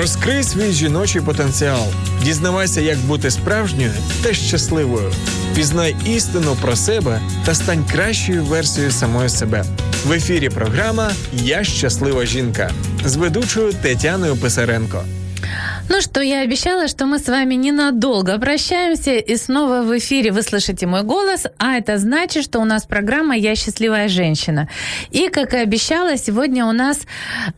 Розкрий свій жіночий потенціал. Дізнавайся, як бути справжньою та щасливою. Пізнай істину про себе та стань кращою версією самої себе. В ефірі програма Я щаслива жінка з ведучою Тетяною Писаренко. Что, я обещала, что мы с вами ненадолго прощаемся, и снова в эфире вы слышите мой голос, а это значит, что у нас программа «Я счастливая женщина». И, как и обещала, сегодня у нас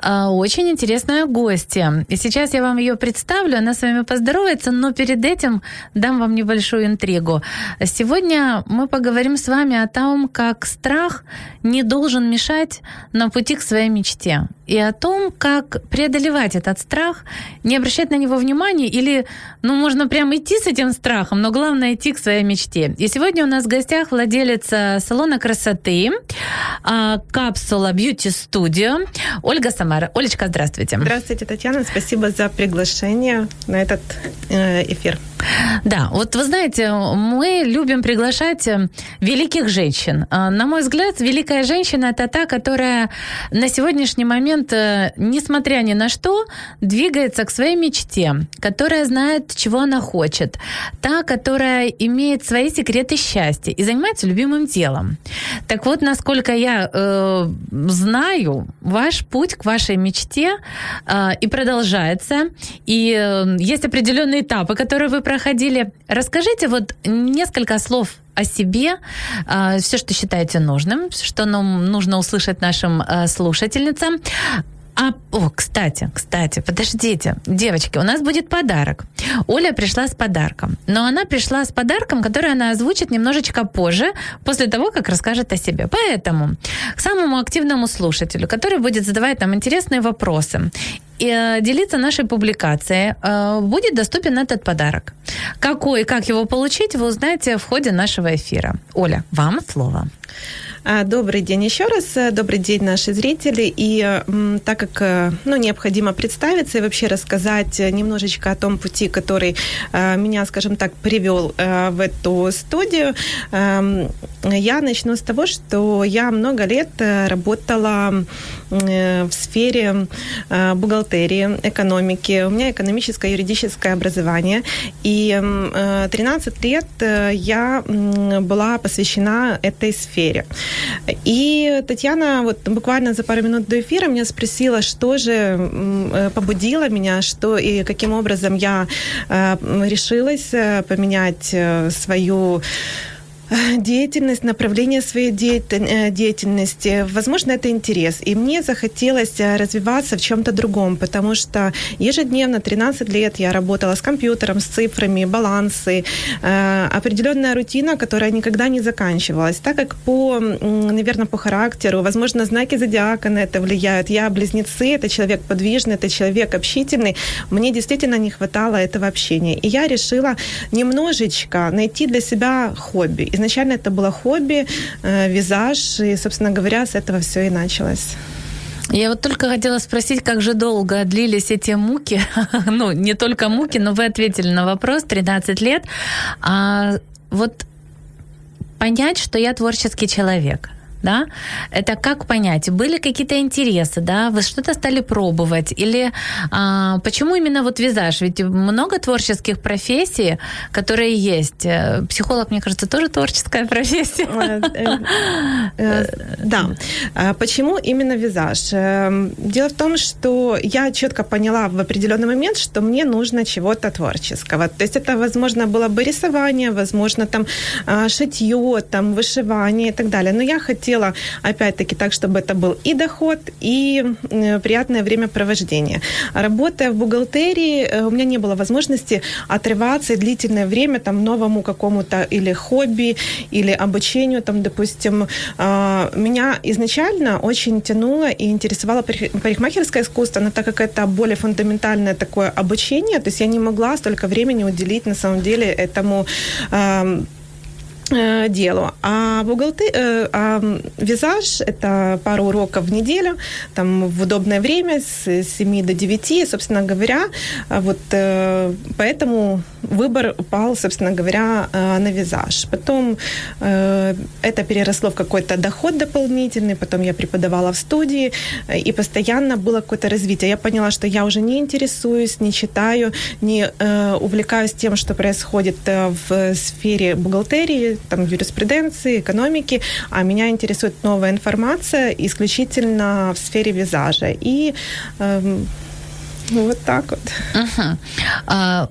э, очень интересная гостья. И сейчас я вам ее представлю, она с вами поздоровается, но перед этим дам вам небольшую интригу. Сегодня мы поговорим с вами о том, как страх не должен мешать на пути к своей мечте. И о том, как преодолевать этот страх, не обращать на него внимания или, ну, можно прямо идти с этим страхом, но главное идти к своей мечте. И сегодня у нас в гостях владелица салона красоты а, Капсула Beauty Studio Ольга Самара. Олечка, здравствуйте. Здравствуйте, Татьяна. Спасибо за приглашение на этот э, эфир. Да, вот вы знаете, мы любим приглашать э, великих женщин. А, на мой взгляд, великая женщина это та, которая на сегодняшний момент, э, несмотря ни на что, двигается к своей мечте, которая знает, чего она хочет, та, которая имеет свои секреты счастья и занимается любимым делом. Так вот, насколько я э, знаю, ваш путь к вашей мечте э, и продолжается, и э, есть определенные этапы, которые вы проходили. Расскажите вот несколько слов о себе, э, все, что считаете нужным, что нам нужно услышать нашим э, слушательницам. А, о, кстати, кстати, подождите, девочки, у нас будет подарок. Оля пришла с подарком, но она пришла с подарком, который она озвучит немножечко позже, после того, как расскажет о себе. Поэтому к самому активному слушателю, который будет задавать нам интересные вопросы и э, делиться нашей публикацией, э, будет доступен этот подарок. Какой, как его получить, вы узнаете в ходе нашего эфира. Оля, вам слово. А, добрый день еще раз. Добрый день, наши зрители. И так как э, ну, необходимо представиться и вообще рассказать немножечко о том пути, который э, меня, скажем так, привел э, в эту студию, эм, я начну с того, что я много лет работала в сфере бухгалтерии, экономики. У меня экономическое юридическое образование. И 13 лет я была посвящена этой сфере. И Татьяна вот буквально за пару минут до эфира меня спросила, что же э, побудило меня, что и каким образом я э, решилась э, поменять свою деятельность, направление своей э, деятельности. Возможно, это интерес. И мне захотелось э, развиваться в чем-то другом, потому что ежедневно 13 лет я работала с компьютером, с цифрами, балансы, э, определенная рутина, которая никогда не заканчивалась. Так как по, наверное, по характеру, возможно, знаки зодиака на это влияют. Я близнецы, это человек подвижный, это человек общительный. Мне действительно не хватало этого общения. И я решила немножечко найти для себя хобби изначально это было хобби, э, визаж, и, собственно говоря, с этого все и началось. Я вот только хотела спросить, как же долго длились эти муки. ну, не только муки, но вы ответили на вопрос, 13 лет. А вот понять, что я творческий человек – да, это как понять, были какие-то интересы, да, вы что-то стали пробовать, или а, почему именно вот визаж, ведь много творческих профессий, которые есть, э, психолог, мне кажется, тоже творческая профессия. Э, э, да, а почему именно визаж? Дело в том, что я четко поняла в определенный момент, что мне нужно чего-то творческого, то есть это, возможно, было бы рисование, возможно, там а, шитье, там, вышивание и так далее, но я хотела хотела, опять-таки, так, чтобы это был и доход, и приятное времяпровождение. Работая в бухгалтерии, э, у меня не было возможности отрываться длительное время там новому какому-то или хобби, или обучению, там, допустим. А, меня изначально очень тянуло и интересовало парикмахерское искусство, но так как это более фундаментальное такое обучение, то есть я не могла столько времени уделить на самом деле этому Э, делу. А, бухгалты... Э, а визаж – это пару уроков в неделю, там в удобное время с 7 до 9, собственно говоря. А вот э, поэтому выбор упал, собственно говоря, на визаж. Потом это переросло в какой-то доход дополнительный, потом я преподавала в студии, и постоянно было какое-то развитие. Я поняла, что я уже не интересуюсь, не читаю, не увлекаюсь тем, что происходит в сфере бухгалтерии, там, юриспруденции, экономики, а меня интересует новая информация исключительно в сфере визажа. И эм, вот так вот. Uh-huh. А,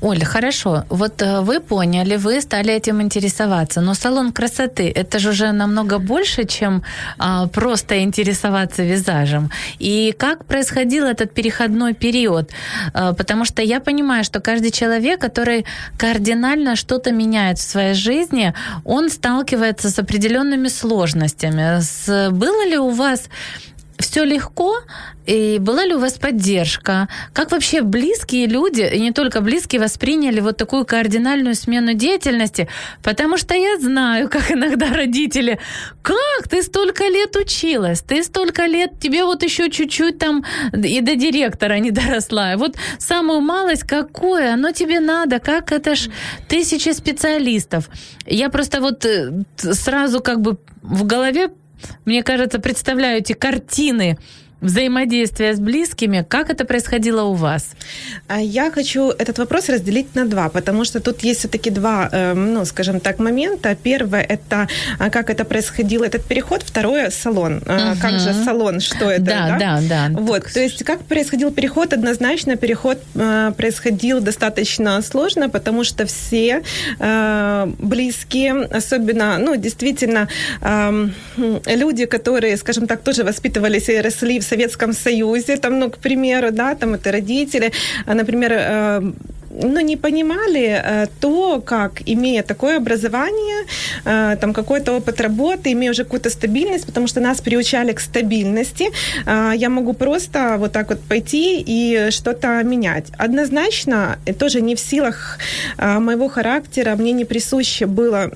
Оля, хорошо. Вот э, вы поняли, вы стали этим интересоваться, но салон красоты это же уже намного больше, чем а, просто интересоваться визажем. И как происходил этот переходной период? А, потому что я понимаю, что каждый человек, который кардинально что-то меняет в своей жизни, он сталкивается с определенными сложностями. С, было ли у вас все легко, и была ли у вас поддержка? Как вообще близкие люди, и не только близкие, восприняли вот такую кардинальную смену деятельности? Потому что я знаю, как иногда родители, как ты столько лет училась, ты столько лет, тебе вот еще чуть-чуть там и до директора не доросла. Вот самую малость, какое оно тебе надо, как это ж тысячи специалистов. Я просто вот э, сразу как бы в голове мне кажется, представляю эти картины взаимодействия с близкими. Как это происходило у вас? А я хочу этот вопрос разделить на два, потому что тут есть все-таки два, эм, ну, скажем так, момента. Первое – это а, как это происходило, этот переход. Второе – салон. Угу. Как же салон, что это? Да, да, да. да. Вот, так... то есть как происходил переход? Однозначно переход происходил достаточно сложно, потому что все близкие, особенно, ну, действительно, люди, которые, скажем так, тоже воспитывались и росли в Советском Союзе, там, ну, к примеру, да, там это родители, а, например, э, ну, не понимали э, то, как, имея такое образование, э, там какой-то опыт работы, имея уже какую-то стабильность, потому что нас приучали к стабильности, я могу просто вот так вот пойти и что-то менять. Однозначно, тоже не в силах моего характера, мне не присуще было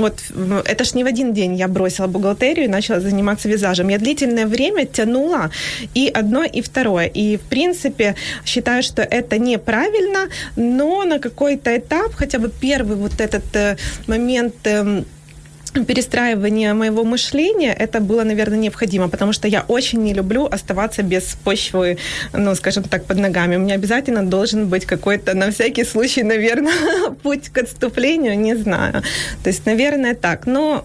вот это ж не в один день я бросила бухгалтерию и начала заниматься визажем. Я длительное время тянула и одно, и второе. И, в принципе, считаю, что это неправильно, но на какой-то этап, хотя бы первый вот этот э, момент эм, перестраивание моего мышления, это было, наверное, необходимо, потому что я очень не люблю оставаться без почвы, ну, скажем так, под ногами. У меня обязательно должен быть какой-то, на всякий случай, наверное, путь к отступлению, не знаю. То есть, наверное, так. Но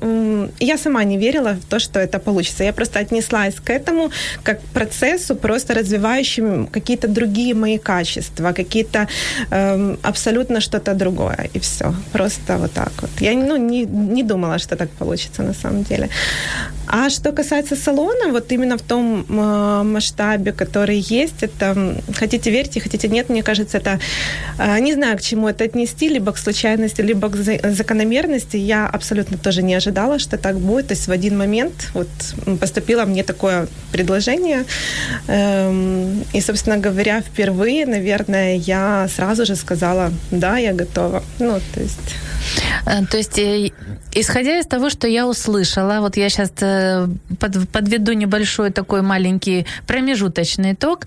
я сама не верила в то, что это получится. Я просто отнеслась к этому как к процессу, просто развивающим какие-то другие мои качества, какие-то эм, абсолютно что-то другое, и все. Просто вот так вот. Я ну, не, не думала, что так получится на самом деле. А что касается салона, вот именно в том э, масштабе, который есть, это хотите верьте, хотите нет, мне кажется, это э, не знаю, к чему это отнести, либо к случайности, либо к закономерности. Я абсолютно тоже не ожидала, что так будет. То есть в один момент вот поступило мне такое предложение. Эм, и, собственно говоря, впервые, наверное, я сразу же сказала, да, я готова. Ну, то есть... Э, то есть, исходя из того, что я услышала, вот я сейчас Э, под, подведу небольшой такой маленький промежуточный итог.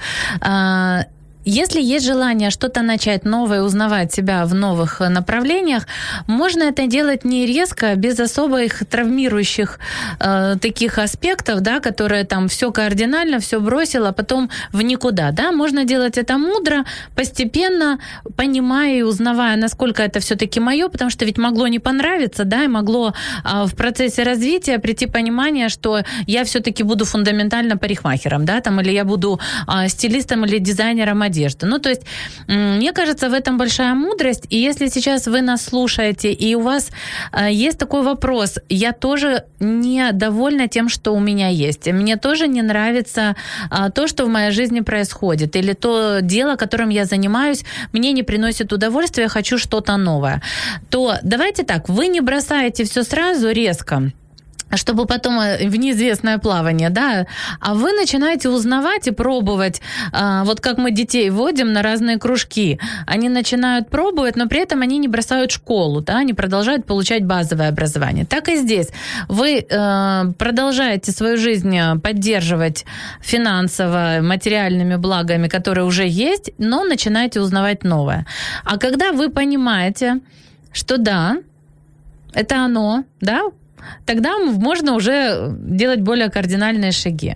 А, если есть желание что-то начать новое, узнавать себя в новых э, направлениях, можно это делать не резко, без особых травмирующих э, таких аспектов, да, которые там все кардинально, все бросил, а потом в никуда. Да? Можно делать это мудро, постепенно, понимая и узнавая, насколько это все-таки мое, потому что ведь могло не понравиться, да, и могло э, в процессе развития прийти понимание, что я все-таки буду фундаментально парикмахером, да, там, или я буду э, стилистом или дизайнером одежды надежду. Ну, то есть, мне кажется, в этом большая мудрость. И если сейчас вы нас слушаете, и у вас э, есть такой вопрос, я тоже недовольна тем, что у меня есть. Мне тоже не нравится а, то, что в моей жизни происходит, или то дело, которым я занимаюсь, мне не приносит удовольствия, я хочу что-то новое. То давайте так, вы не бросаете все сразу резко чтобы потом э, в неизвестное плавание, да, а вы начинаете узнавать и пробовать, а, вот как мы детей вводим на разные кружки, они начинают пробовать, но при этом они не бросают школу, да, они продолжают получать базовое образование. Так и здесь. Вы э, продолжаете свою жизнь поддерживать финансово, материальными благами, которые уже есть, но начинаете узнавать новое. А когда вы понимаете, что да, это оно, да, тогда можно уже делать более кардинальные шаги.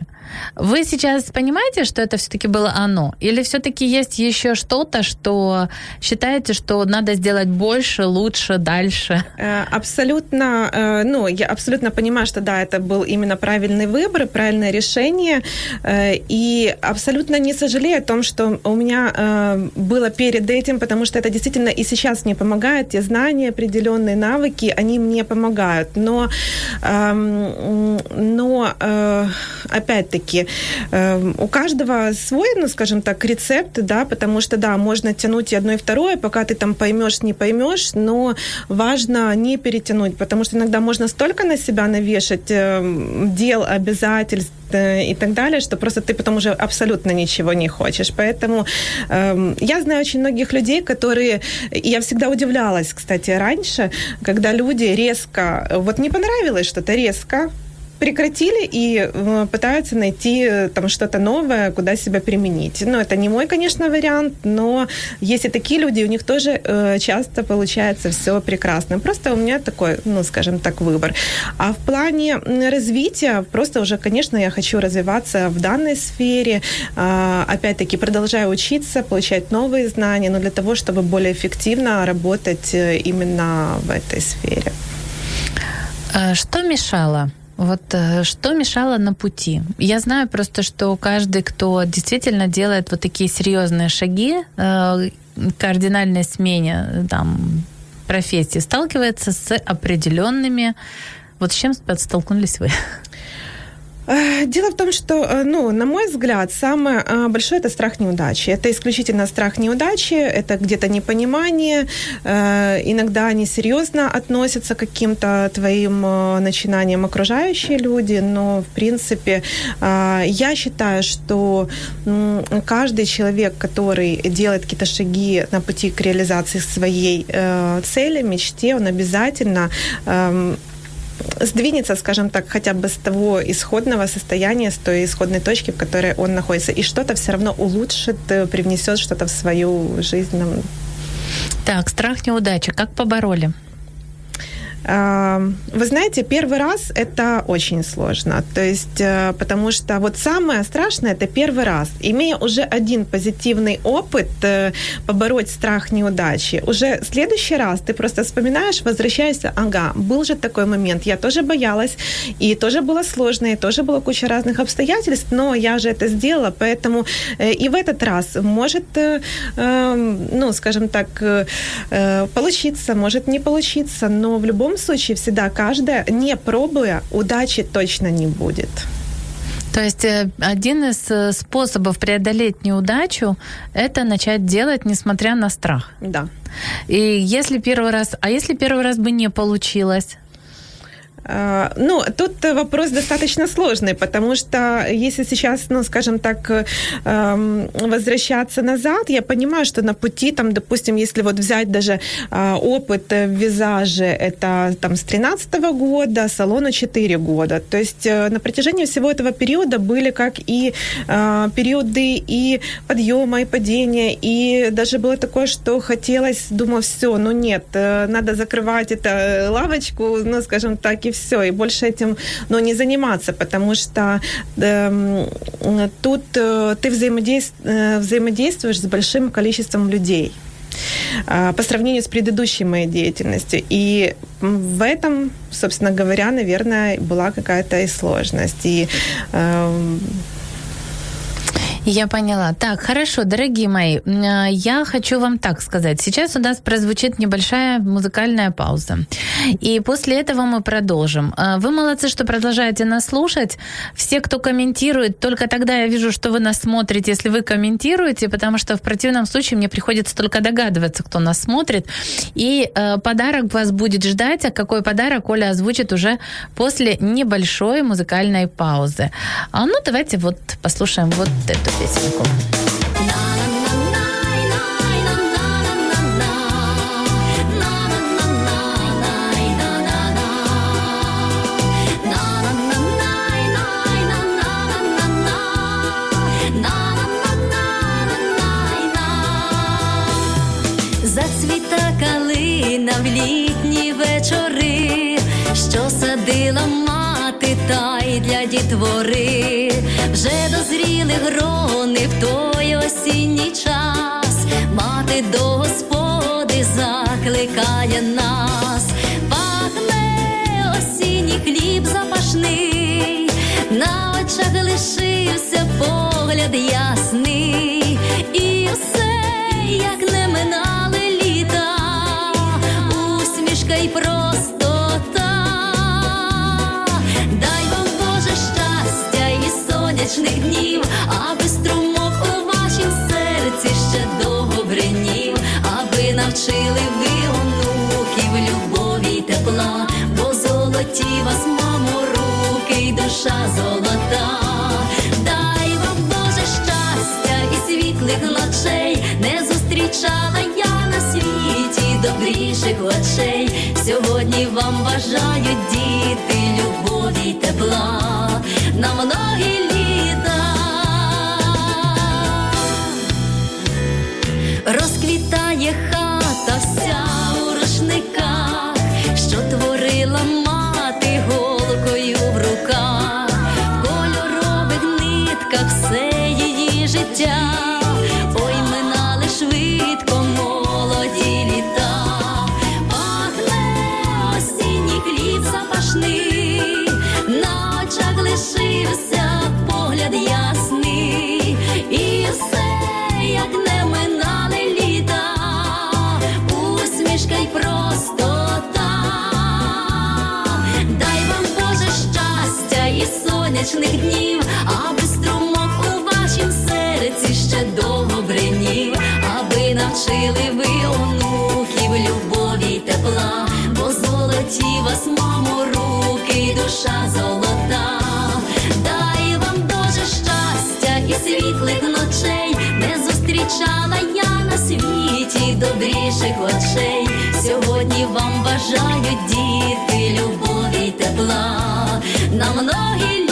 Вы сейчас понимаете, что это все-таки было оно? Или все-таки есть еще что-то, что считаете, что надо сделать больше, лучше, дальше? Э, абсолютно, э, ну, я абсолютно понимаю, что да, это был именно правильный выбор, правильное решение. Э, и абсолютно не сожалею о том, что у меня было перед этим, потому что это действительно и сейчас мне помогает. Те знания, определенные навыки, они мне помогают. Но, эм, но опять-таки, все-таки э, у каждого свой, ну, скажем так, рецепт, да, потому что, да, можно тянуть и одно, и второе, пока ты там поймешь, не поймешь, но важно не перетянуть, потому что иногда можно столько на себя навешать э, дел, обязательств, э, и так далее, что просто ты потом уже абсолютно ничего не хочешь. Поэтому э, я знаю очень многих людей, которые... Я всегда удивлялась, кстати, раньше, когда люди резко... Вот не понравилось что-то резко, прекратили и э, пытаются найти э, там что-то новое, куда себя применить. Ну, это не мой, конечно, вариант, но есть и такие люди, у них тоже э, часто получается все прекрасно. Просто у меня такой, ну, скажем так, выбор. А в плане развития, просто уже, конечно, я хочу развиваться в данной сфере, э, опять-таки продолжаю учиться, получать новые знания, но для того, чтобы более эффективно работать именно в этой сфере. Что мешало вот э, что мешало на пути? Я знаю просто, что каждый, кто действительно делает вот такие серьезные шаги, э, кардинальной смене там, профессии, сталкивается с определенными... Вот с чем столкнулись вы? Э, дело в том, что, э, ну, на мой взгляд, самое э, большое это страх неудачи. Это исключительно страх неудачи, это где-то непонимание. Иногда они серьезно относятся к каким-то твоим начинаниям окружающие люди, но, в принципе, я считаю, что каждый человек, который делает какие-то шаги на пути к реализации своей цели, мечте, он обязательно эм, сдвинется, скажем так, хотя бы с того исходного состояния, с той исходной точки, в которой он находится, и что-то все равно улучшит, э, привнесет что-то в свою жизнь. Так, страх неудачи, как побороли? Вы знаете, первый раз это очень сложно. То есть, э, потому что вот самое страшное это первый раз. Имея уже один позитивный опыт, э, побороть страх неудачи, уже в следующий раз ты просто вспоминаешь, возвращаешься, ага, был же такой момент, я тоже боялась, и тоже было сложно, и тоже было куча разных обстоятельств, но я же это сделала, поэтому э, и в этот раз может, эм, ну, скажем так, получиться, может не получиться, но в любом любом случае всегда каждая, не пробуя, удачи точно не будет. То есть э, один из э, способов преодолеть неудачу – это начать делать, несмотря на страх. Да. И если первый раз, а если первый раз бы не получилось? А, ну, тут вопрос достаточно сложный, потому что если сейчас, ну, скажем так, эм, возвращаться назад, я понимаю, что на пути, там, допустим, если вот взять даже а, опыт в визаже, это там с 13 года, салону 4 года, то есть э, на протяжении всего этого периода были как и а, периоды и подъема, и падения, и даже было такое, что хотелось, думаю, все, ну нет, э, надо закрывать эту лавочку, ну, скажем так, и все, и больше этим ну, не заниматься, потому что э, тут э, ты взаимодейств, э, взаимодействуешь с большим количеством людей э, по сравнению с предыдущей моей деятельностью. И в этом, собственно говоря, наверное, была какая-то и сложность. И, э, Я поняла. Так, хорошо, дорогие мои, э, я хочу вам так сказать. Сейчас у нас прозвучит небольшая музыкальная пауза. И после этого мы продолжим. Э, вы молодцы, что продолжаете нас слушать. Все, кто комментирует, только тогда я вижу, что вы нас смотрите, если вы комментируете, потому что в противном случае мне приходится только догадываться, кто нас смотрит. И э, подарок вас будет ждать, а какой подарок Оля озвучит уже после небольшой музыкальной паузы. А, ну, давайте вот послушаем вот эту песенку. Зацвіта калина в літні вечори, що садила мати та й для дітвори, грони в той осінній час, мати господи закликає нас, пахне осінній хліб запашний, на очах лишився погляд ясний, мамо, руки й душа золота. Дай вам Боже щастя і світлих ночей, не зустрічала я на світі добріших очей. Сьогодні вам бажають діти любові й тепла на многі літа. Розквітає хата вся у рушниках, життя. Ой, минали швидко молоді літа, пахне осінній хліб запашний, на очах лишився погляд ясний, і все, як не минали літа, усмішка й простота. Дай вам Боже щастя і сонячних днів, навчили ви онуків любові й тепла, бо золоті вас, мамо, руки й душа золота. Дай вам Боже щастя і світлих ночей, не зустрічала я на світі добріших очей. Сьогодні вам бажають діти любові й тепла на многі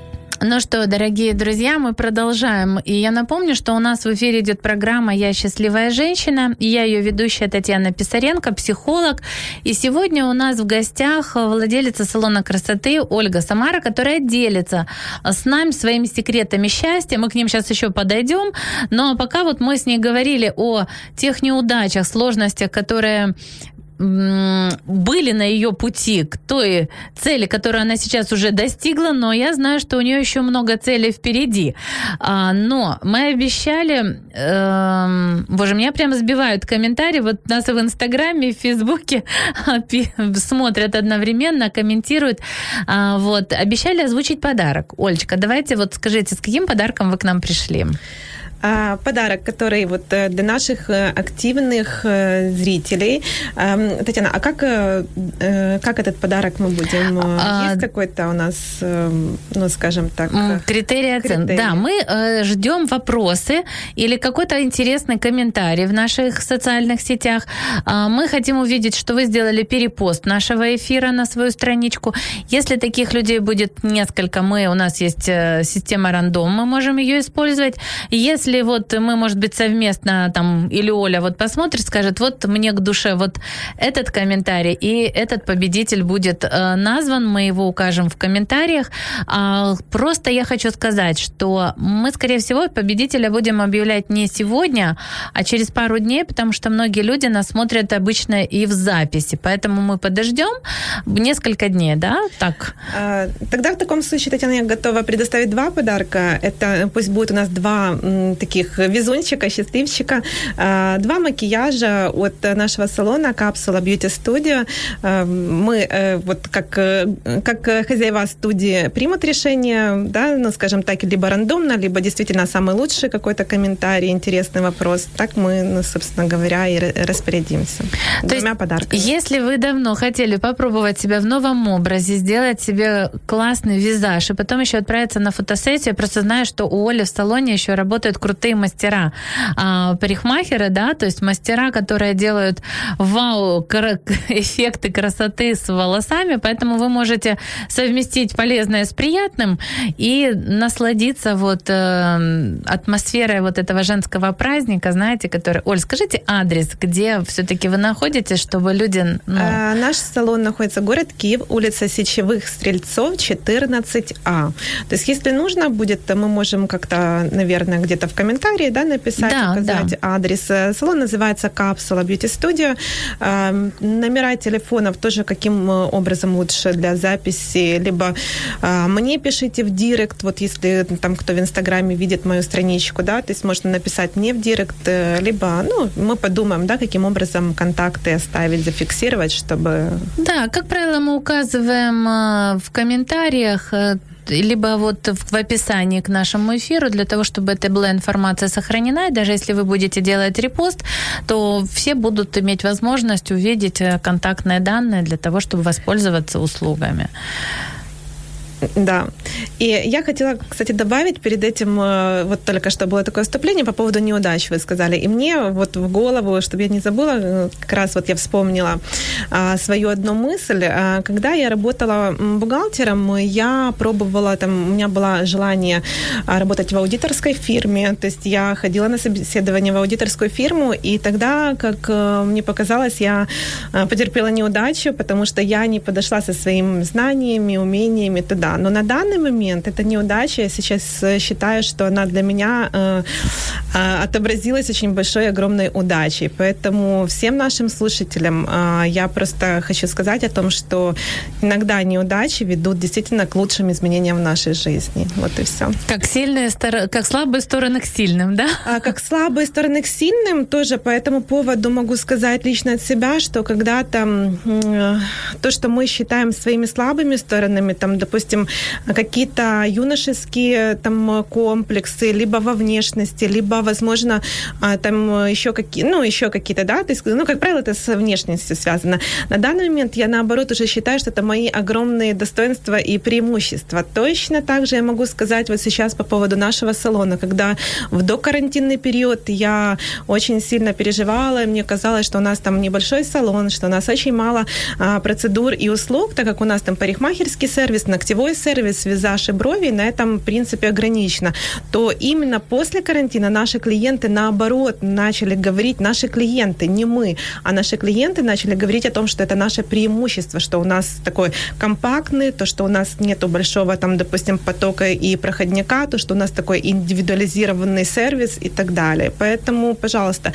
Ну что, дорогие друзья, мы продолжаем. И я напомню, что у нас в эфире идет программа «Я счастливая женщина». И я ее ведущая Татьяна Писаренко, психолог. И сегодня у нас в гостях владелица салона красоты Ольга Самара, которая делится с нами своими секретами счастья. Мы к ним сейчас еще подойдем. Но пока вот мы с ней говорили о тех неудачах, сложностях, которые были на ее пути к той цели, которую она сейчас уже достигла, но я знаю, что у нее еще много целей впереди. А, но мы обещали, э, боже, меня прям сбивают комментарии, вот нас в Инстаграме, в Фейсбуке смотрят одновременно, комментируют. А, вот, обещали озвучить подарок. Олечка, давайте вот скажите, с каким подарком вы к нам пришли? А, подарок, который вот э, для наших э, активных э, зрителей. Татьяна, а как, как этот подарок мы будем? А, Есть какой-то у нас, ну, скажем так... Критерий оценки. Да, мы ждем вопросы или какой-то интересный комментарий в наших социальных сетях. А, мы хотим увидеть, что вы сделали перепост нашего эфира на свою страничку. Если таких людей будет несколько, мы, у нас есть система рандом, мы можем ее использовать. Если если вот мы, может быть, совместно там, или Оля вот посмотрит, скажет, вот мне к душе вот этот комментарий, и этот победитель будет э, назван, мы его укажем в комментариях. А, просто я хочу сказать, что мы, скорее всего, победителя будем объявлять не сегодня, а через пару дней, потому что многие люди нас смотрят обычно и в записи, поэтому мы подождем несколько дней, да, так? А, тогда в таком случае, Татьяна, я готова предоставить два подарка. Это пусть будет у нас два таких везунчика, счастливчика. А, два макияжа от нашего салона Капсула Beauty Studio. А, мы э, вот как, э, как хозяева студии примут решение, да, ну, скажем так, либо рандомно, либо действительно самый лучший какой-то комментарий, интересный вопрос. Так мы, ну, собственно говоря, и распорядимся. То Двумя есть, подарками. Если вы давно хотели попробовать себя в новом образе, сделать себе классный визаж, и потом еще отправиться на фотосессию, я просто знаю, что у Оли в салоне еще работают крутые мастера, а, парикмахеры, да, то есть мастера, которые делают вау эффекты красоты с волосами, поэтому вы можете совместить полезное с приятным и насладиться вот э, атмосферой вот этого женского праздника, знаете, который... Оль, скажите адрес, где все-таки вы находитесь, чтобы люди... Ну... А, наш салон находится город Киев, улица Сечевых Стрельцов, 14А. То есть, если нужно будет, то мы можем как-то, наверное, где-то в комментарии да, написать, да, указать да. адрес. Салон называется Капсула Beauty Studio. Эм, номера телефонов тоже каким э, образом лучше для записи. Либо э, мне пишите в директ, вот если там кто в Инстаграме видит мою страничку, да, то есть можно написать мне в директ, э, либо, ну, мы подумаем, да, каким образом контакты оставить, зафиксировать, чтобы... Да, как правило, мы указываем в комментариях либо вот в описании к нашему эфиру, для того, чтобы эта была информация сохранена, и даже если вы будете делать репост, то все будут иметь возможность увидеть э, контактные данные для того, чтобы воспользоваться услугами. Да. И я хотела, кстати, добавить перед этим, э, вот только что было такое вступление по поводу неудач, вы сказали. И мне вот в голову, чтобы я не забыла, э, как раз вот я вспомнила а, свою одну мысль. А, когда я работала бухгалтером, я пробовала, там, у меня было желание а, работать в аудиторской фирме, то есть я ходила на собеседование в аудиторскую фирму, и тогда, как э, мне показалось, я потерпела неудачу, потому что я не подошла со своими знаниями, умениями туда но на данный момент это неудача. Я сейчас э, считаю, что она для меня э, э, отобразилась очень большой, огромной удачей. Поэтому всем нашим слушателям э, я просто хочу сказать о том, что иногда неудачи ведут действительно к лучшим изменениям в нашей жизни. Вот и все. Как сильные стороны, как слабые стороны к сильным, да? А как слабые стороны к сильным, тоже по этому поводу могу сказать лично от себя, что когда-то э, то, что мы считаем своими слабыми сторонами, там, допустим, допустим, какие-то юношеские там комплексы, либо во внешности, либо, возможно, а, там еще какие, ну, еще какие-то, да, то есть, ну, как правило, это с внешностью связано. На данный момент я, наоборот, уже считаю, что это мои огромные достоинства и преимущества. Точно так же я могу сказать вот сейчас по поводу нашего салона, когда в докарантинный период я очень сильно переживала, и мне казалось, что у нас там небольшой салон, что у нас очень мало а, процедур и услуг, так как у нас там парикмахерский сервис, ногтевой сервис, визаж и брови, на этом, в принципе, ограничено, то именно после карантина наши клиенты, наоборот, начали говорить, наши клиенты, не мы, а наши клиенты начали говорить о том, что это наше преимущество, что у нас такой компактный, то, что у нас нету большого, там, допустим, потока и проходника, то, что у нас такой индивидуализированный сервис и так далее. Поэтому, пожалуйста,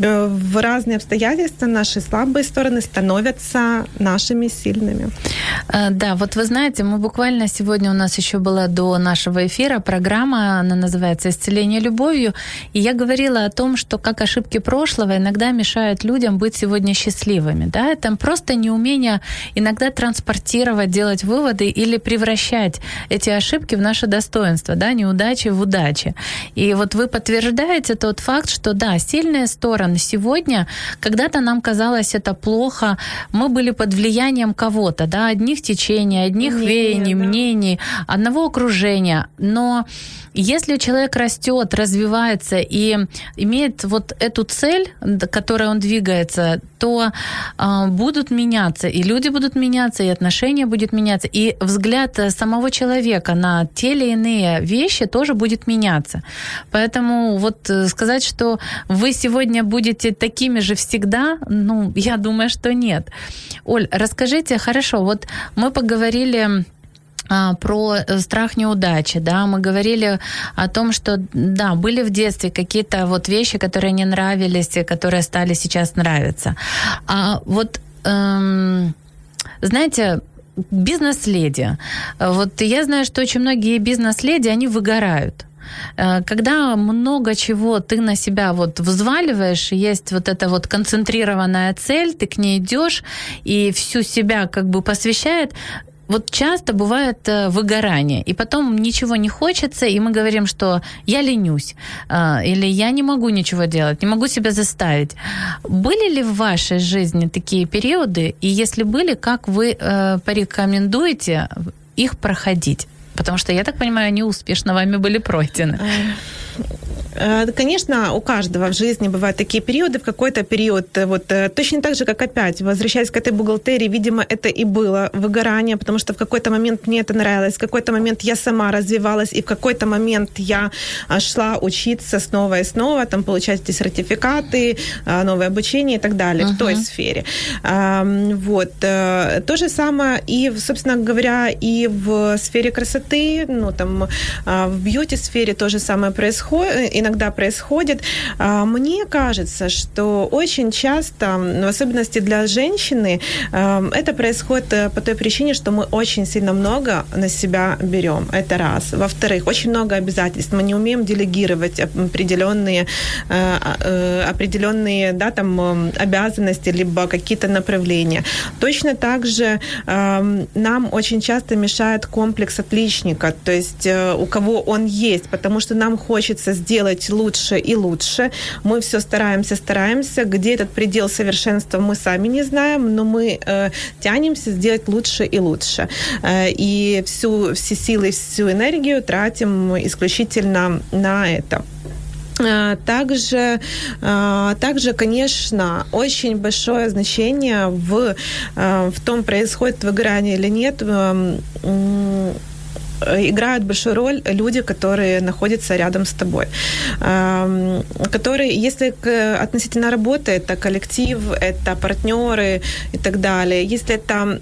э, в разные обстоятельства наши слабые стороны становятся нашими сильными. Э, да, вот вы знаете, мы буквально сегодня у нас еще была до нашего эфира программа, она называется «Исцеление любовью», и я говорила о том, что как ошибки прошлого иногда мешают людям быть сегодня счастливыми. Да? Это просто неумение иногда транспортировать, делать выводы или превращать эти ошибки в наше достоинство, да, неудачи в удачи. И вот вы подтверждаете тот факт, что да, сильные стороны сегодня, когда-то нам казалось это плохо, мы были под влиянием кого-то, да, одних течений, одних Мнение, веяний, да. мнений, одного окружения, но если человек растет, развивается и имеет вот эту цель, к которой он двигается, то э, будут меняться, и люди будут меняться, и отношения будут меняться, и взгляд самого человека на те или иные вещи тоже будет меняться. Поэтому вот э, сказать, что вы сегодня будете такими же всегда, ну, я думаю, что нет. Оль, расскажите, хорошо, вот мы поговорили про э, страх неудачи, да, мы говорили о том, что, да, были в детстве какие-то вот вещи, которые не нравились, которые стали сейчас нравиться. А вот, эм, знаете, бизнес-леди. Вот я знаю, что очень многие бизнес-леди, они выгорают. Э, когда много чего ты на себя вот взваливаешь, есть вот эта вот концентрированная цель, ты к ней идешь и всю себя как бы посвящает, вот часто бывает э, выгорание, и потом ничего не хочется, и мы говорим, что я ленюсь, э, или я не могу ничего делать, не могу себя заставить. Были ли в вашей жизни такие периоды, и если были, как вы э, порекомендуете их проходить? Потому что, я так понимаю, они успешно вами были пройдены. Э, конечно, у каждого в жизни бывают такие периоды. В какой-то период, э, вот э, точно так же, как опять, возвращаясь к этой бухгалтерии, видимо, это и было выгорание, потому что в какой-то момент мне это нравилось, в какой-то момент я сама развивалась, и в какой-то момент я а, шла учиться снова и снова, там, получать эти сертификаты, а, новое обучение и так далее uh-huh. в той сфере. Вот. То же самое и, собственно говоря, и в сфере красоты, ну, там, а, в бьюти-сфере то же самое происходит, иногда происходит. А, мне кажется, что очень часто, в особенности для женщины, а, это происходит э, по той причине, что мы очень сильно много на себя берем. Это раз. Во-вторых, очень много обязательств. Мы не умеем делегировать определенные, э, э, определенные да, там, обязанности, либо какие-то направления. Точно так же нам очень часто мешает комплекс отличника, то есть у кого он есть, потому что нам хочется сделать делать лучше и лучше. Мы все стараемся, стараемся. Где этот предел совершенства, мы сами не знаем, но мы э, тянемся сделать лучше и лучше. Э, и всю, все силы, всю энергию тратим исключительно на это. Э, также, э, также, конечно, очень большое значение в, э, в том, происходит выгорание или нет, Э, играют большую роль люди, которые находятся рядом с тобой. Которые, если относительно работы, это коллектив, это партнеры и так далее. Если это,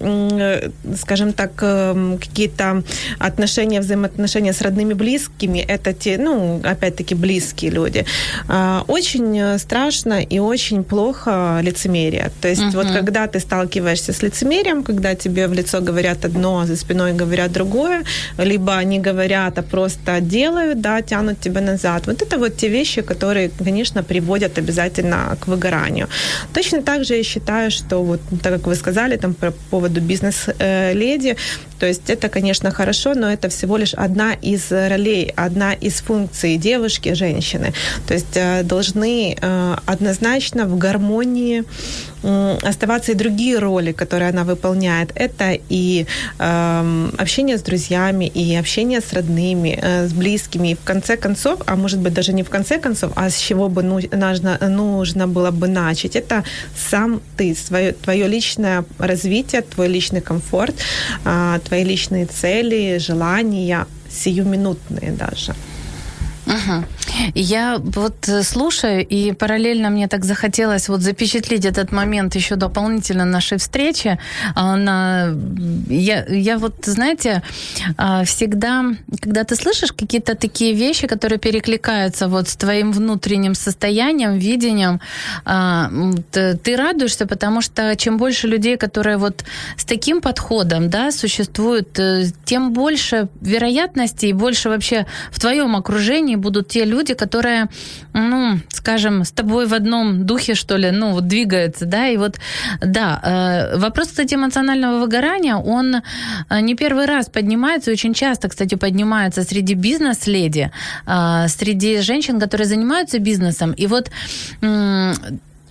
скажем так, эм, какие-то отношения, взаимоотношения с родными, близкими, это те, ну, опять-таки, близкие люди. А, очень страшно и очень плохо лицемерие. То есть uh-huh. вот когда ты сталкиваешься с лицемерием, когда тебе в лицо говорят одно, а за спиной говорят другое, либо они говорят, а просто делают, да, тянут тебя назад. Вот это вот те вещи, которые, конечно, приводят обязательно к выгоранию. Точно так же я считаю, что вот, так как вы сказали там по поводу бизнес-леди, То есть это, конечно, хорошо, но это всего лишь одна из ролей, одна из функций девушки, женщины. То есть э, должны э, однозначно в гармонии оставаться и другие роли, которые она выполняет. Это и э, общение с друзьями, и общение с родными, э, с близкими. И в конце концов, а может быть даже не в конце концов, а с чего бы ну, нужно, нужно было бы начать, это сам ты, свое, твое личное развитие, твой личный комфорт, э, твои личные цели, желания, сиюминутные даже. Угу. Я вот э, слушаю, и параллельно мне так захотелось вот запечатлеть этот момент еще дополнительно нашей встречи. А, на... Я, я вот, знаете, а, всегда, когда ты слышишь какие-то такие вещи, которые перекликаются вот с твоим внутренним состоянием, видением, а, ты радуешься, потому что чем больше людей, которые вот с таким подходом, да, существуют, э, тем больше вероятностей и больше вообще в твоем окружении будут те люди, которые, ну, скажем, с тобой в одном духе, что ли, ну, вот двигаются, да, и вот, да, э, вопрос, кстати, эмоционального выгорания, он э, не первый раз поднимается, очень часто, кстати, поднимается среди бизнес-леди, э, среди женщин, которые занимаются бизнесом, и вот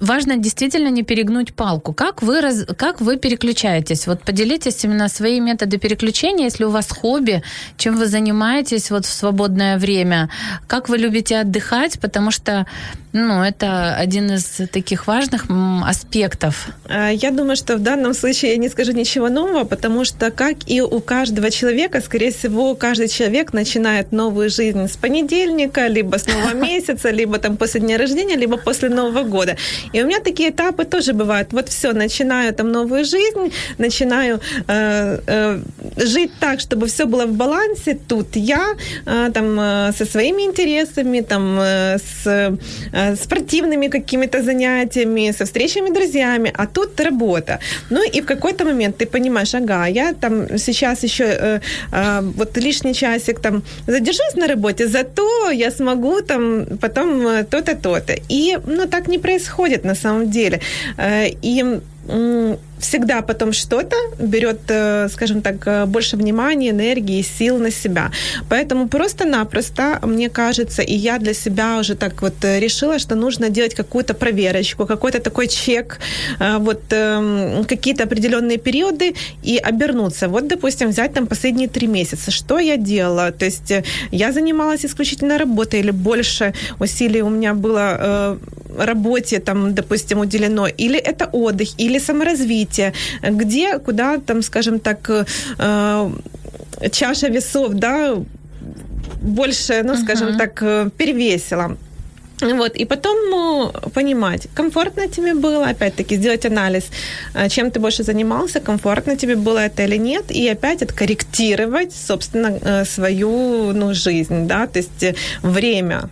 важно действительно не перегнуть палку. Как вы, раз, как вы переключаетесь? Вот поделитесь именно свои методы переключения, если у вас хобби, чем вы занимаетесь вот в свободное время, как вы любите отдыхать, потому что ну, это один из таких важных аспектов. А, я думаю, что в данном случае я не скажу ничего нового, потому что, как и у каждого человека, скорее всего, каждый человек начинает новую жизнь с понедельника, либо с нового месяца, либо там после дня рождения, либо после Нового года. И у меня такие этапы тоже бывают. Вот все, начинаю там новую жизнь, начинаю э, э, жить так, чтобы все было в балансе. Тут я э, там э, со своими интересами, там э, с э, спортивными какими-то занятиями, со встречами друзьями, а тут работа. Ну и в какой-то момент ты понимаешь, ага, я там сейчас еще э, э, вот лишний часик там задержусь на работе, зато я смогу там потом э, то-то, то-то. И ну так не происходит на самом деле. Э, и всегда потом что-то берет, э, скажем так, э, больше внимания, энергии, сил на себя. Поэтому просто-напросто, мне кажется, и я для себя уже так вот э, решила, что нужно делать какую-то проверочку, какой-то такой чек, вот эм, какие-то определенные периоды и обернуться. Вот, допустим, взять там последние три месяца. Что я делала? То есть я занималась исключительно работой или больше усилий у меня было работе, там, допустим, уделено, или это отдых, или саморазвитие, где, куда, там, скажем так, э, чаша весов, да, больше, ну, скажем uh-huh. так, э, перевесила. Вот, и потом ну, понимать, комфортно тебе было, опять-таки, сделать анализ, э, чем ты больше занимался, комфортно тебе было это или нет, и опять откорректировать, собственно, свою ну, жизнь, да, то есть время,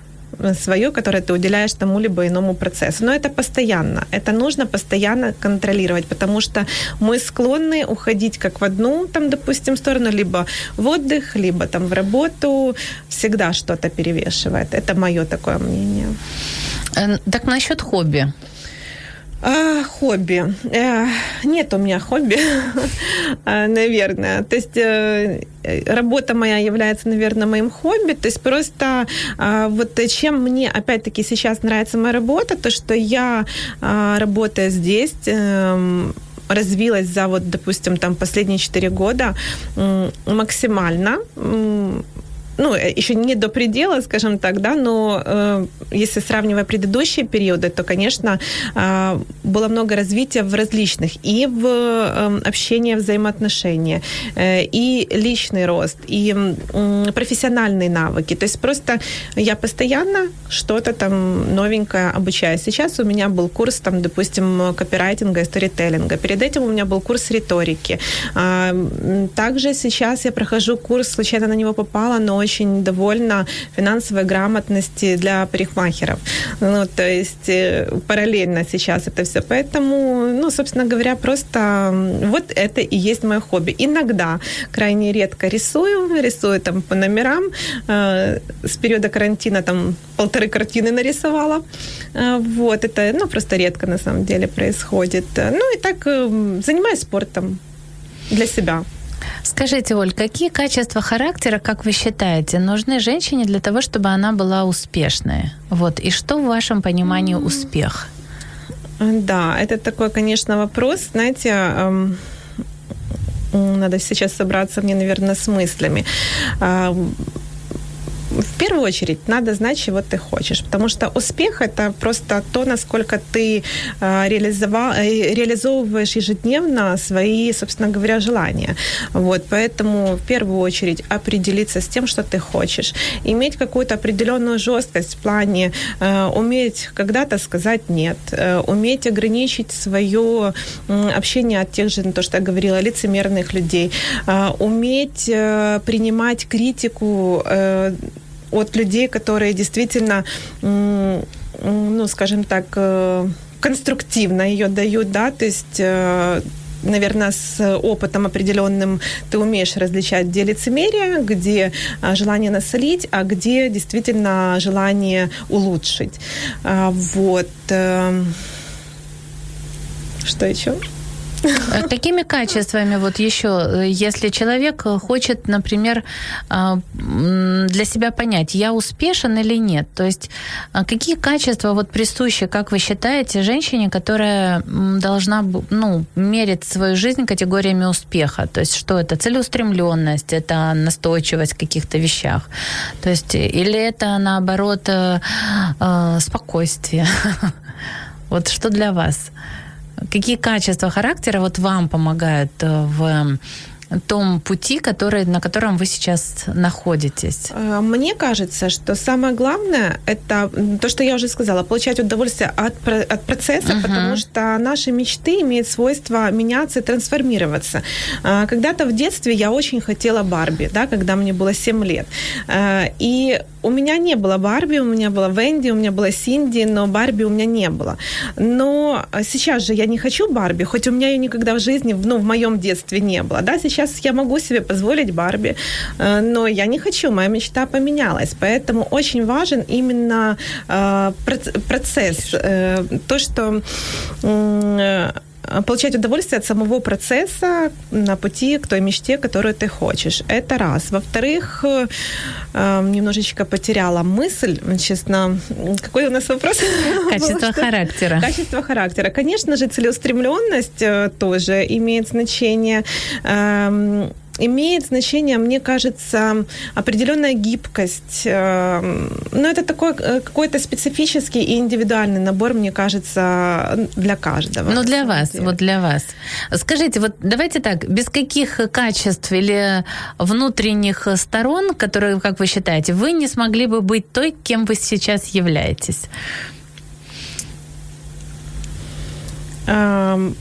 свое, которое ты уделяешь тому либо иному процессу. Но это постоянно. Это нужно постоянно контролировать, потому что мы склонны уходить как в одну, там, допустим, сторону, либо в отдых, либо там в работу. Всегда что-то перевешивает. Это мое такое мнение. Э, так насчет хобби. А, хобби. Э, нет у меня хобби, а, наверное. То есть э, работа моя является, наверное, моим хобби. То есть просто а, вот чем мне, опять-таки, сейчас нравится моя работа, то, что я, а, работая здесь, эм, развилась за вот, допустим, там последние четыре года максимально ну, э, еще не до предела, скажем так, да, но э, если сравнивая предыдущие периоды, то, конечно, э, было много развития в различных и в э, общении, взаимоотношения, э, и личный рост, и э, профессиональные навыки. То есть просто я постоянно что-то там новенькое обучаюсь. Сейчас у меня был курс, там, допустим, копирайтинга и сторителлинга. Перед этим у меня был курс риторики. Э, также сейчас я прохожу курс, случайно на него попала, но очень довольна финансовой грамотности для парикмахеров. Ну, то есть э, параллельно сейчас это все. Поэтому, ну, собственно говоря, просто вот это и есть мое хобби. Иногда, крайне редко рисую, рисую там по номерам. Э, с периода карантина там полторы картины нарисовала. Э, вот, это, ну, просто редко на самом деле происходит. Ну, и так занимаюсь спортом для себя. Скажите, Оль, какие качества характера, как вы считаете, нужны женщине для того, чтобы она была успешной? Вот. И что в вашем понимании успех? Да, это такой, конечно, вопрос, знаете, эм, надо сейчас собраться мне, наверное, с мыслями. Эм, в первую очередь надо знать, чего ты хочешь, потому что успех это просто то, насколько ты э, э, реализовываешь ежедневно свои, собственно говоря, желания. Вот, поэтому в первую очередь определиться с тем, что ты хочешь, иметь какую-то определенную жесткость в плане э, уметь когда-то сказать нет, уметь ограничить свое общение от тех же, ну, то, что я говорила, лицемерных людей, уметь принимать критику от людей, которые действительно, ну, скажем так, э, конструктивно ее дают, да, то есть э, наверное, с опытом определенным ты умеешь различать, где лицемерие, где а, желание насолить, а где действительно желание улучшить. А, вот. Э, что еще? Э, какими качествами вот еще, э, если человек хочет, например, а, для себя понять, я успешен или нет? То есть а, какие качества вот присущи, как вы считаете, женщине, которая должна ну, мерить свою жизнь категориями успеха? То есть что это? Целеустремленность, это настойчивость в каких-то вещах? То есть или это наоборот э, спокойствие? Вот что для вас? Какие качества характера вот вам помогают э, в том пути, который, на котором вы сейчас находитесь? Э, мне кажется, что самое главное это то, что я уже сказала, получать удовольствие от, от процесса, uh-huh. потому что наши мечты имеют свойство меняться и трансформироваться. Э, когда-то в детстве я очень хотела Барби, да, когда мне было 7 лет. И у меня не было Барби, у меня была Венди, у меня была Синди, но Барби у меня не было. Но сейчас же я не хочу Барби, хоть у меня ее никогда в жизни, ну, в моем детстве не было. Да, сейчас я могу себе позволить Барби, э, но я не хочу, моя мечта поменялась. Поэтому очень важен именно э, процесс, э, то, что получать удовольствие от самого процесса на пути к той мечте, которую ты хочешь. Это раз. Во-вторых, э, немножечко потеряла мысль, честно. Какой у нас вопрос? Качество характера. Качество характера. Конечно же, целеустремленность э, тоже имеет значение. Имеет значение, мне кажется, определенная гибкость. Эм, но это такой э, какой-то специфический и индивидуальный набор, мне кажется, для каждого. Ну, для вас, деле. вот для вас. Скажите, вот давайте так, без каких качеств или внутренних сторон, которые, как вы считаете, вы не смогли бы быть той, кем вы сейчас являетесь? Um,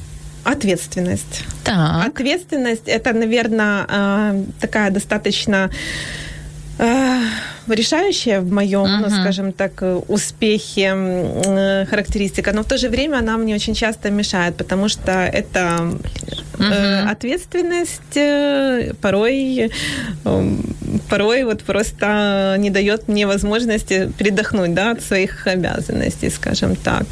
Ответственность. Так. Ответственность это, наверное, э, такая достаточно э, решающая в моем, uh-huh. ну, скажем так, успехе э, характеристика, но в то же время она мне очень часто мешает, потому что это uh-huh. ответственность порой, порой вот просто не дает мне возможности передохнуть, да, от своих обязанностей, скажем так.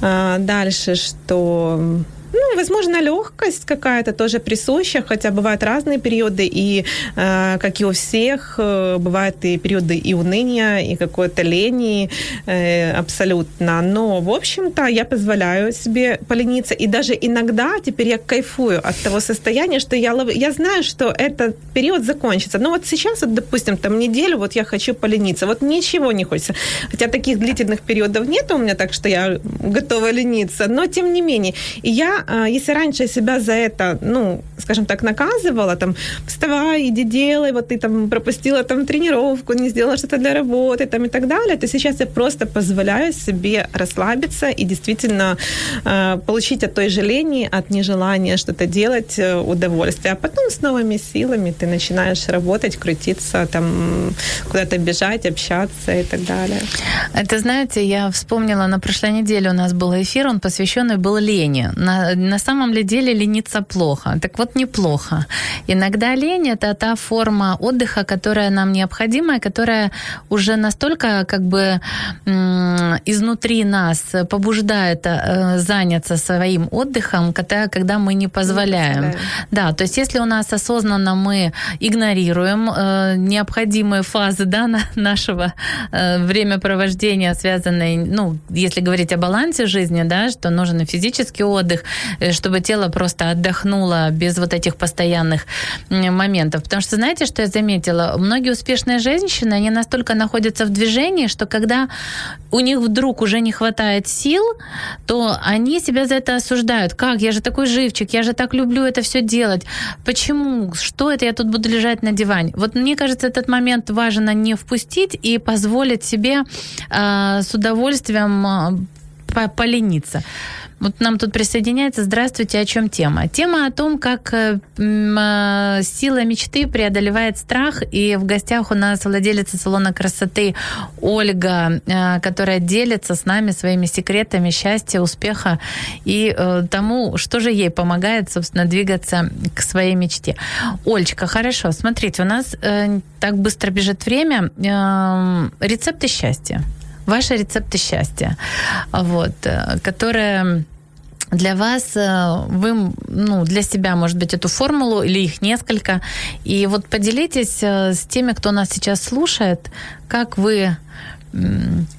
А дальше, что ну, возможно, легкость какая-то тоже присуща, хотя бывают разные периоды, и, э, как и у всех, э, бывают и периоды и уныния, и какой-то лени э, абсолютно. Но, в общем-то, я позволяю себе полениться, и даже иногда теперь я кайфую от того состояния, что я, я знаю, что этот период закончится. Но вот сейчас, вот, допустим, там неделю, вот я хочу полениться, вот ничего не хочется. Хотя таких длительных периодов нет у меня, так что я готова лениться, но тем не менее. И я а, если раньше себя за это, ну, скажем так, наказывала, там, вставай, иди делай, вот ты там пропустила там тренировку, не сделала что-то для работы, там и так далее, то сейчас я просто позволяю себе расслабиться и действительно э, получить от той же лени, от нежелания что-то делать э, удовольствие. А потом с новыми силами ты начинаешь работать, крутиться, там, куда-то бежать, общаться и так далее. Это, знаете, я вспомнила, на прошлой неделе у нас был эфир, он посвященный был лени. На на самом ли деле лениться плохо? Так вот, неплохо. Иногда лень – это та форма отдыха, которая нам необходима, и которая уже настолько как бы изнутри нас побуждает э, заняться своим отдыхом, когда, когда мы не позволяем. не Да, то есть если у нас осознанно мы игнорируем э, необходимые фазы да, нашего э, времяпровождения, связанные, ну, если говорить о балансе жизни, да, что нужен и физический отдых, чтобы тело просто отдохнуло без вот этих постоянных моментов. Потому что знаете, что я заметила? Многие успешные женщины, они настолько находятся в движении, что когда у них вдруг уже не хватает сил, то они себя за это осуждают. Как? Я же такой живчик, я же так люблю это все делать. Почему? Что это я тут буду лежать на диване? Вот мне кажется, этот момент важно не впустить и позволить себе э, с удовольствием э, полениться. Вот нам тут присоединяется. Здравствуйте, о чем тема? Тема о том, как э, э, сила мечты преодолевает страх. И в гостях у нас владелица салона красоты Ольга, э, которая делится с нами своими секретами счастья, успеха и тому, что же ей помогает, собственно, двигаться к своей мечте. Ольчка, хорошо, смотрите, у нас так быстро бежит время. Рецепты счастья ваши рецепты счастья, вот, э, которые для вас, э, вы ну, для себя, может быть, эту формулу или их несколько. И вот поделитесь э, с теми, кто нас сейчас слушает, как вы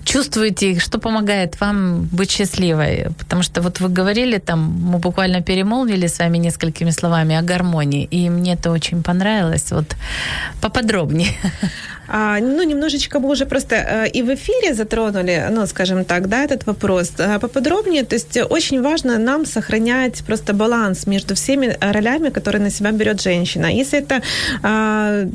чувствуете, что помогает вам быть счастливой? Потому что вот вы говорили там, мы буквально перемолвили с вами несколькими словами о гармонии, и мне это очень понравилось. Вот поподробнее. А, ну, немножечко мы уже просто э, и в эфире затронули, ну, скажем так, да, этот вопрос. А поподробнее, то есть очень важно нам сохранять просто баланс между всеми ролями, которые на себя берет женщина. Если это а,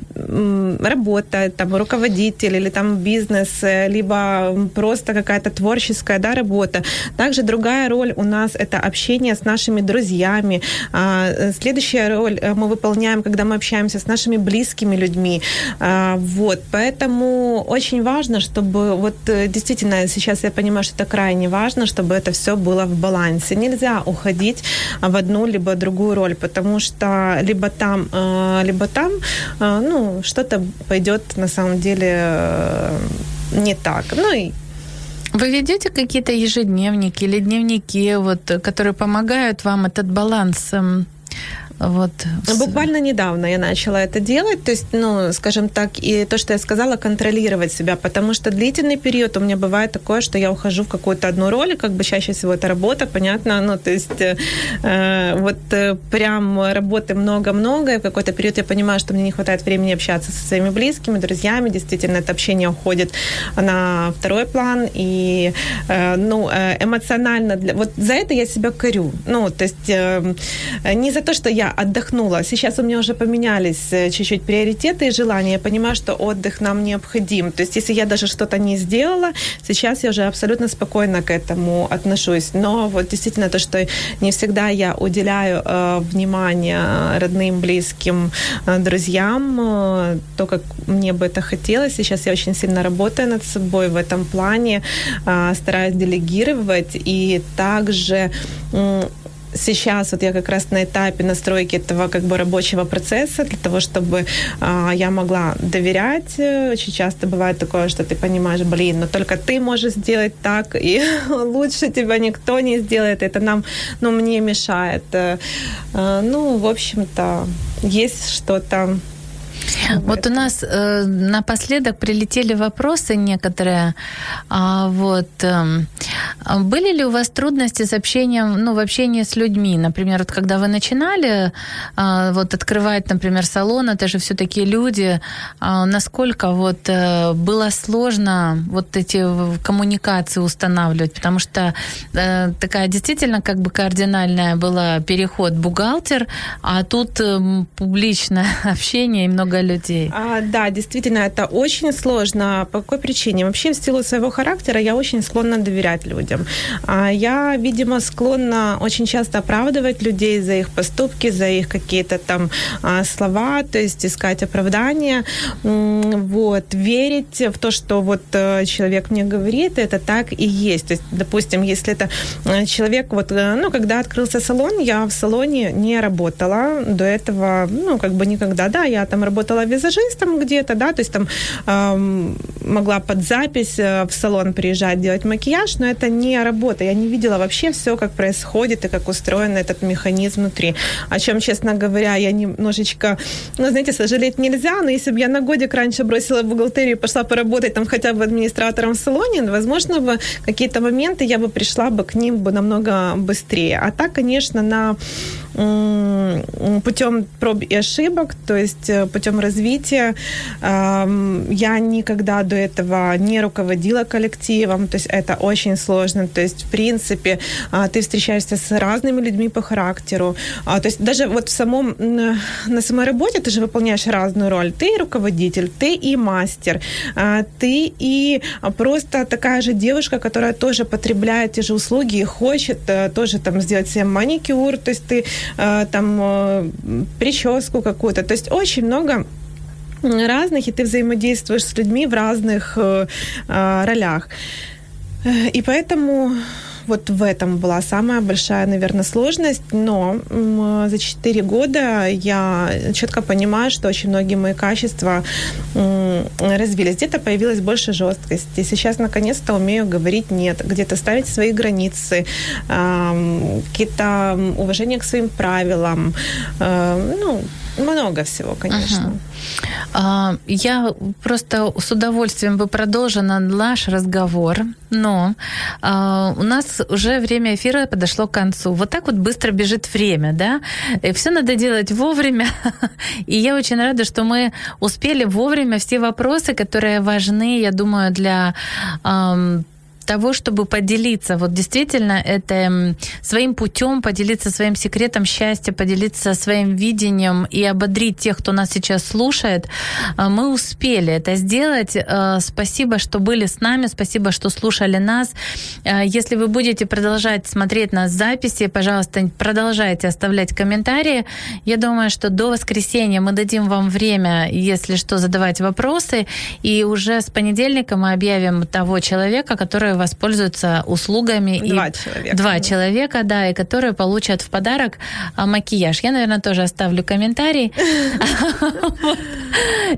работа, там, руководитель или там бизнес, э, либо просто какая-то творческая, да, работа. Также другая роль у нас это общение с нашими друзьями. А, следующая роль э, мы выполняем, когда мы общаемся с нашими близкими людьми. А, вот. Поэтому очень важно, чтобы вот э, действительно сейчас я понимаю, что это крайне важно, чтобы это все было в балансе. Нельзя уходить в одну либо другую роль, потому что либо там, э, либо там, э, ну, что-то пойдет на самом деле не так. Ну и вы ведете какие-то ежедневники или дневники, вот, которые помогают вам этот баланс эм, вот. Буквально недавно я начала это делать, то есть, ну, скажем так, и то, что я сказала, контролировать себя, потому что длительный период у меня бывает такое, что я ухожу в какую-то одну роль, как бы чаще всего это работа, понятно, ну, то есть э, вот э, прям работы много-много, и в какой-то период я понимаю, что мне не хватает времени общаться со своими близкими, друзьями, действительно, это общение уходит на второй план, и, э, ну, э, эмоционально, для... вот за это я себя корю, ну, то есть э, не за то, что я отдохнула. Сейчас у меня уже поменялись э, чуть-чуть приоритеты и желания. Я понимаю, что отдых нам необходим. То есть, если я даже что-то не сделала, сейчас я уже абсолютно спокойно к этому отношусь. Но вот действительно то, что не всегда я уделяю э, внимание родным, близким, э, друзьям, э, то, как мне бы это хотелось. Сейчас я очень сильно работаю над собой в этом плане, э, стараюсь делегировать и также сейчас вот я как раз на этапе настройки этого как бы рабочего процесса для того, чтобы а, я могла доверять. Очень часто бывает такое, что ты понимаешь, блин, но только ты можешь сделать так, и лучше тебя никто не сделает. Это нам, ну, мне мешает. Э, ну, в общем-то, есть что-то вот у нас э, напоследок прилетели вопросы некоторые. А, вот, э, были ли у вас трудности с общением, ну, в общении с людьми? Например, вот когда вы начинали э, вот открывать, например, салон, это же все такие люди. Э, насколько вот э, было сложно вот эти коммуникации устанавливать? Потому что э, такая действительно как бы кардинальная была переход бухгалтер, а тут э, публичное общение и много людей. А, да, действительно, это очень сложно. По какой причине? Вообще, в силу своего характера я очень склонна доверять людям. людям. А я, видимо, склонна очень часто оправдывать людей за их поступки, за их какие-то там а, слова, то есть искать оправдания, вот, верить в то, что вот э, человек мне говорит, это так и есть. То есть, допустим, если это э, человек, вот, э, ну, когда открылся салон, я в салоне не работала до этого, ну, как бы никогда, да, я там работала визажистом где-то, да, то есть там эм, могла под запись в салон приезжать делать макияж, но это не работа, я не видела вообще все, как происходит и как устроен этот механизм внутри. О чем, честно говоря, я немножечко, ну, знаете, сожалеть нельзя, но если бы я на годик раньше бросила бухгалтерию и пошла поработать там хотя бы администратором в салоне, возможно, бы какие-то моменты я бы пришла бы к ним бы намного быстрее. А так, конечно, на путем проб и ошибок, то есть э, путем развития. Я никогда до этого не руководила коллективом, то есть это очень сложно. То есть, в принципе, а, ты встречаешься с разными людьми по характеру. А, то есть даже вот в самом, на самой работе ты же выполняешь разную роль. Ты и руководитель, ты и мастер, а, ты и просто такая же девушка, которая тоже потребляет те же услуги и хочет э, тоже там сделать себе маникюр, то есть ты Э, там э, прическу какую-то. То есть очень много разных, и ты взаимодействуешь с людьми в разных э, ролях. И поэтому вот в этом была самая большая, наверное, сложность. Но за 4 года я четко понимаю, что очень многие мои качества развились. Где-то появилась больше жесткости. Сейчас, наконец-то, умею говорить «нет», где-то ставить свои границы, какие-то уважения к своим правилам. Ну, много всего, конечно. Uh-huh. Я просто с удовольствием бы продолжила наш разговор, но uh, у нас уже время эфира подошло к концу. Вот так вот быстро бежит время, да? И все надо делать вовремя. И я очень рада, что мы успели вовремя все вопросы, которые важны, я думаю, для того, чтобы поделиться, вот действительно это своим путем, поделиться своим секретом счастья, поделиться своим видением и ободрить тех, кто нас сейчас слушает, а, мы успели это сделать. А, спасибо, что были с нами, спасибо, что слушали нас. А, если вы будете продолжать смотреть нас записи, пожалуйста, продолжайте оставлять комментарии. Я думаю, что до воскресенья мы дадим вам время, если что, задавать вопросы, и уже с понедельника мы объявим того человека, который воспользуются услугами. Два и человека. Два человека, да, и которые получат в подарок а, макияж. Я, наверное, тоже оставлю комментарий.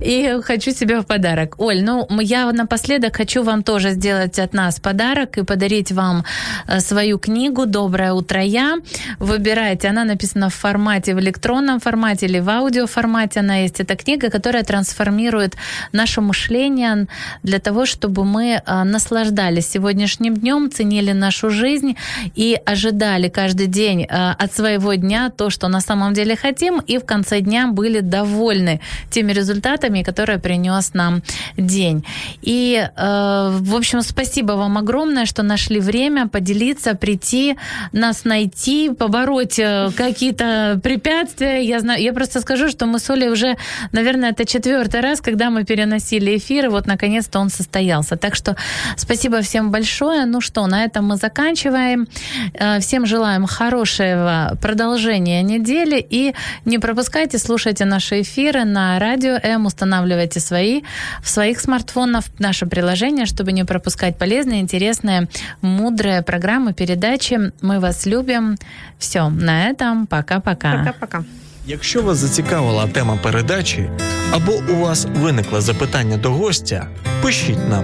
И хочу себе в подарок. Оль, ну, я напоследок хочу вам тоже сделать от нас подарок и подарить вам э, свою книгу «Доброе утро, я». Выбирайте, она написана в формате, в электронном формате или в аудиоформате она есть. Это книга, которая трансформирует наше мышление для того, чтобы мы э, наслаждались сегодня сегодняшним днем, ценили нашу жизнь и ожидали каждый день э, от своего дня то, что на самом деле хотим, и в конце дня были довольны теми результатами, которые принес нам день. И, э, в общем, спасибо вам огромное, что нашли время поделиться, прийти, нас найти, побороть э, какие-то препятствия. Я знаю, я просто скажу, что мы с Олей уже, наверное, это четвертый раз, когда мы переносили эфир, и вот наконец-то он состоялся. Так что спасибо всем большое большое. Ну что, на этом мы заканчиваем. Э, всем желаем хорошего продолжения недели. И не пропускайте, слушайте наши эфиры на радио М, устанавливайте свои в своих смартфонах наше приложение, чтобы не пропускать полезные, интересные, мудрые программы, передачи. Мы вас любим. Все, на этом пока-пока. Пока-пока. Якщо вас зацікавила тема передачі або у вас виникло запитання до гостя, пишіть нам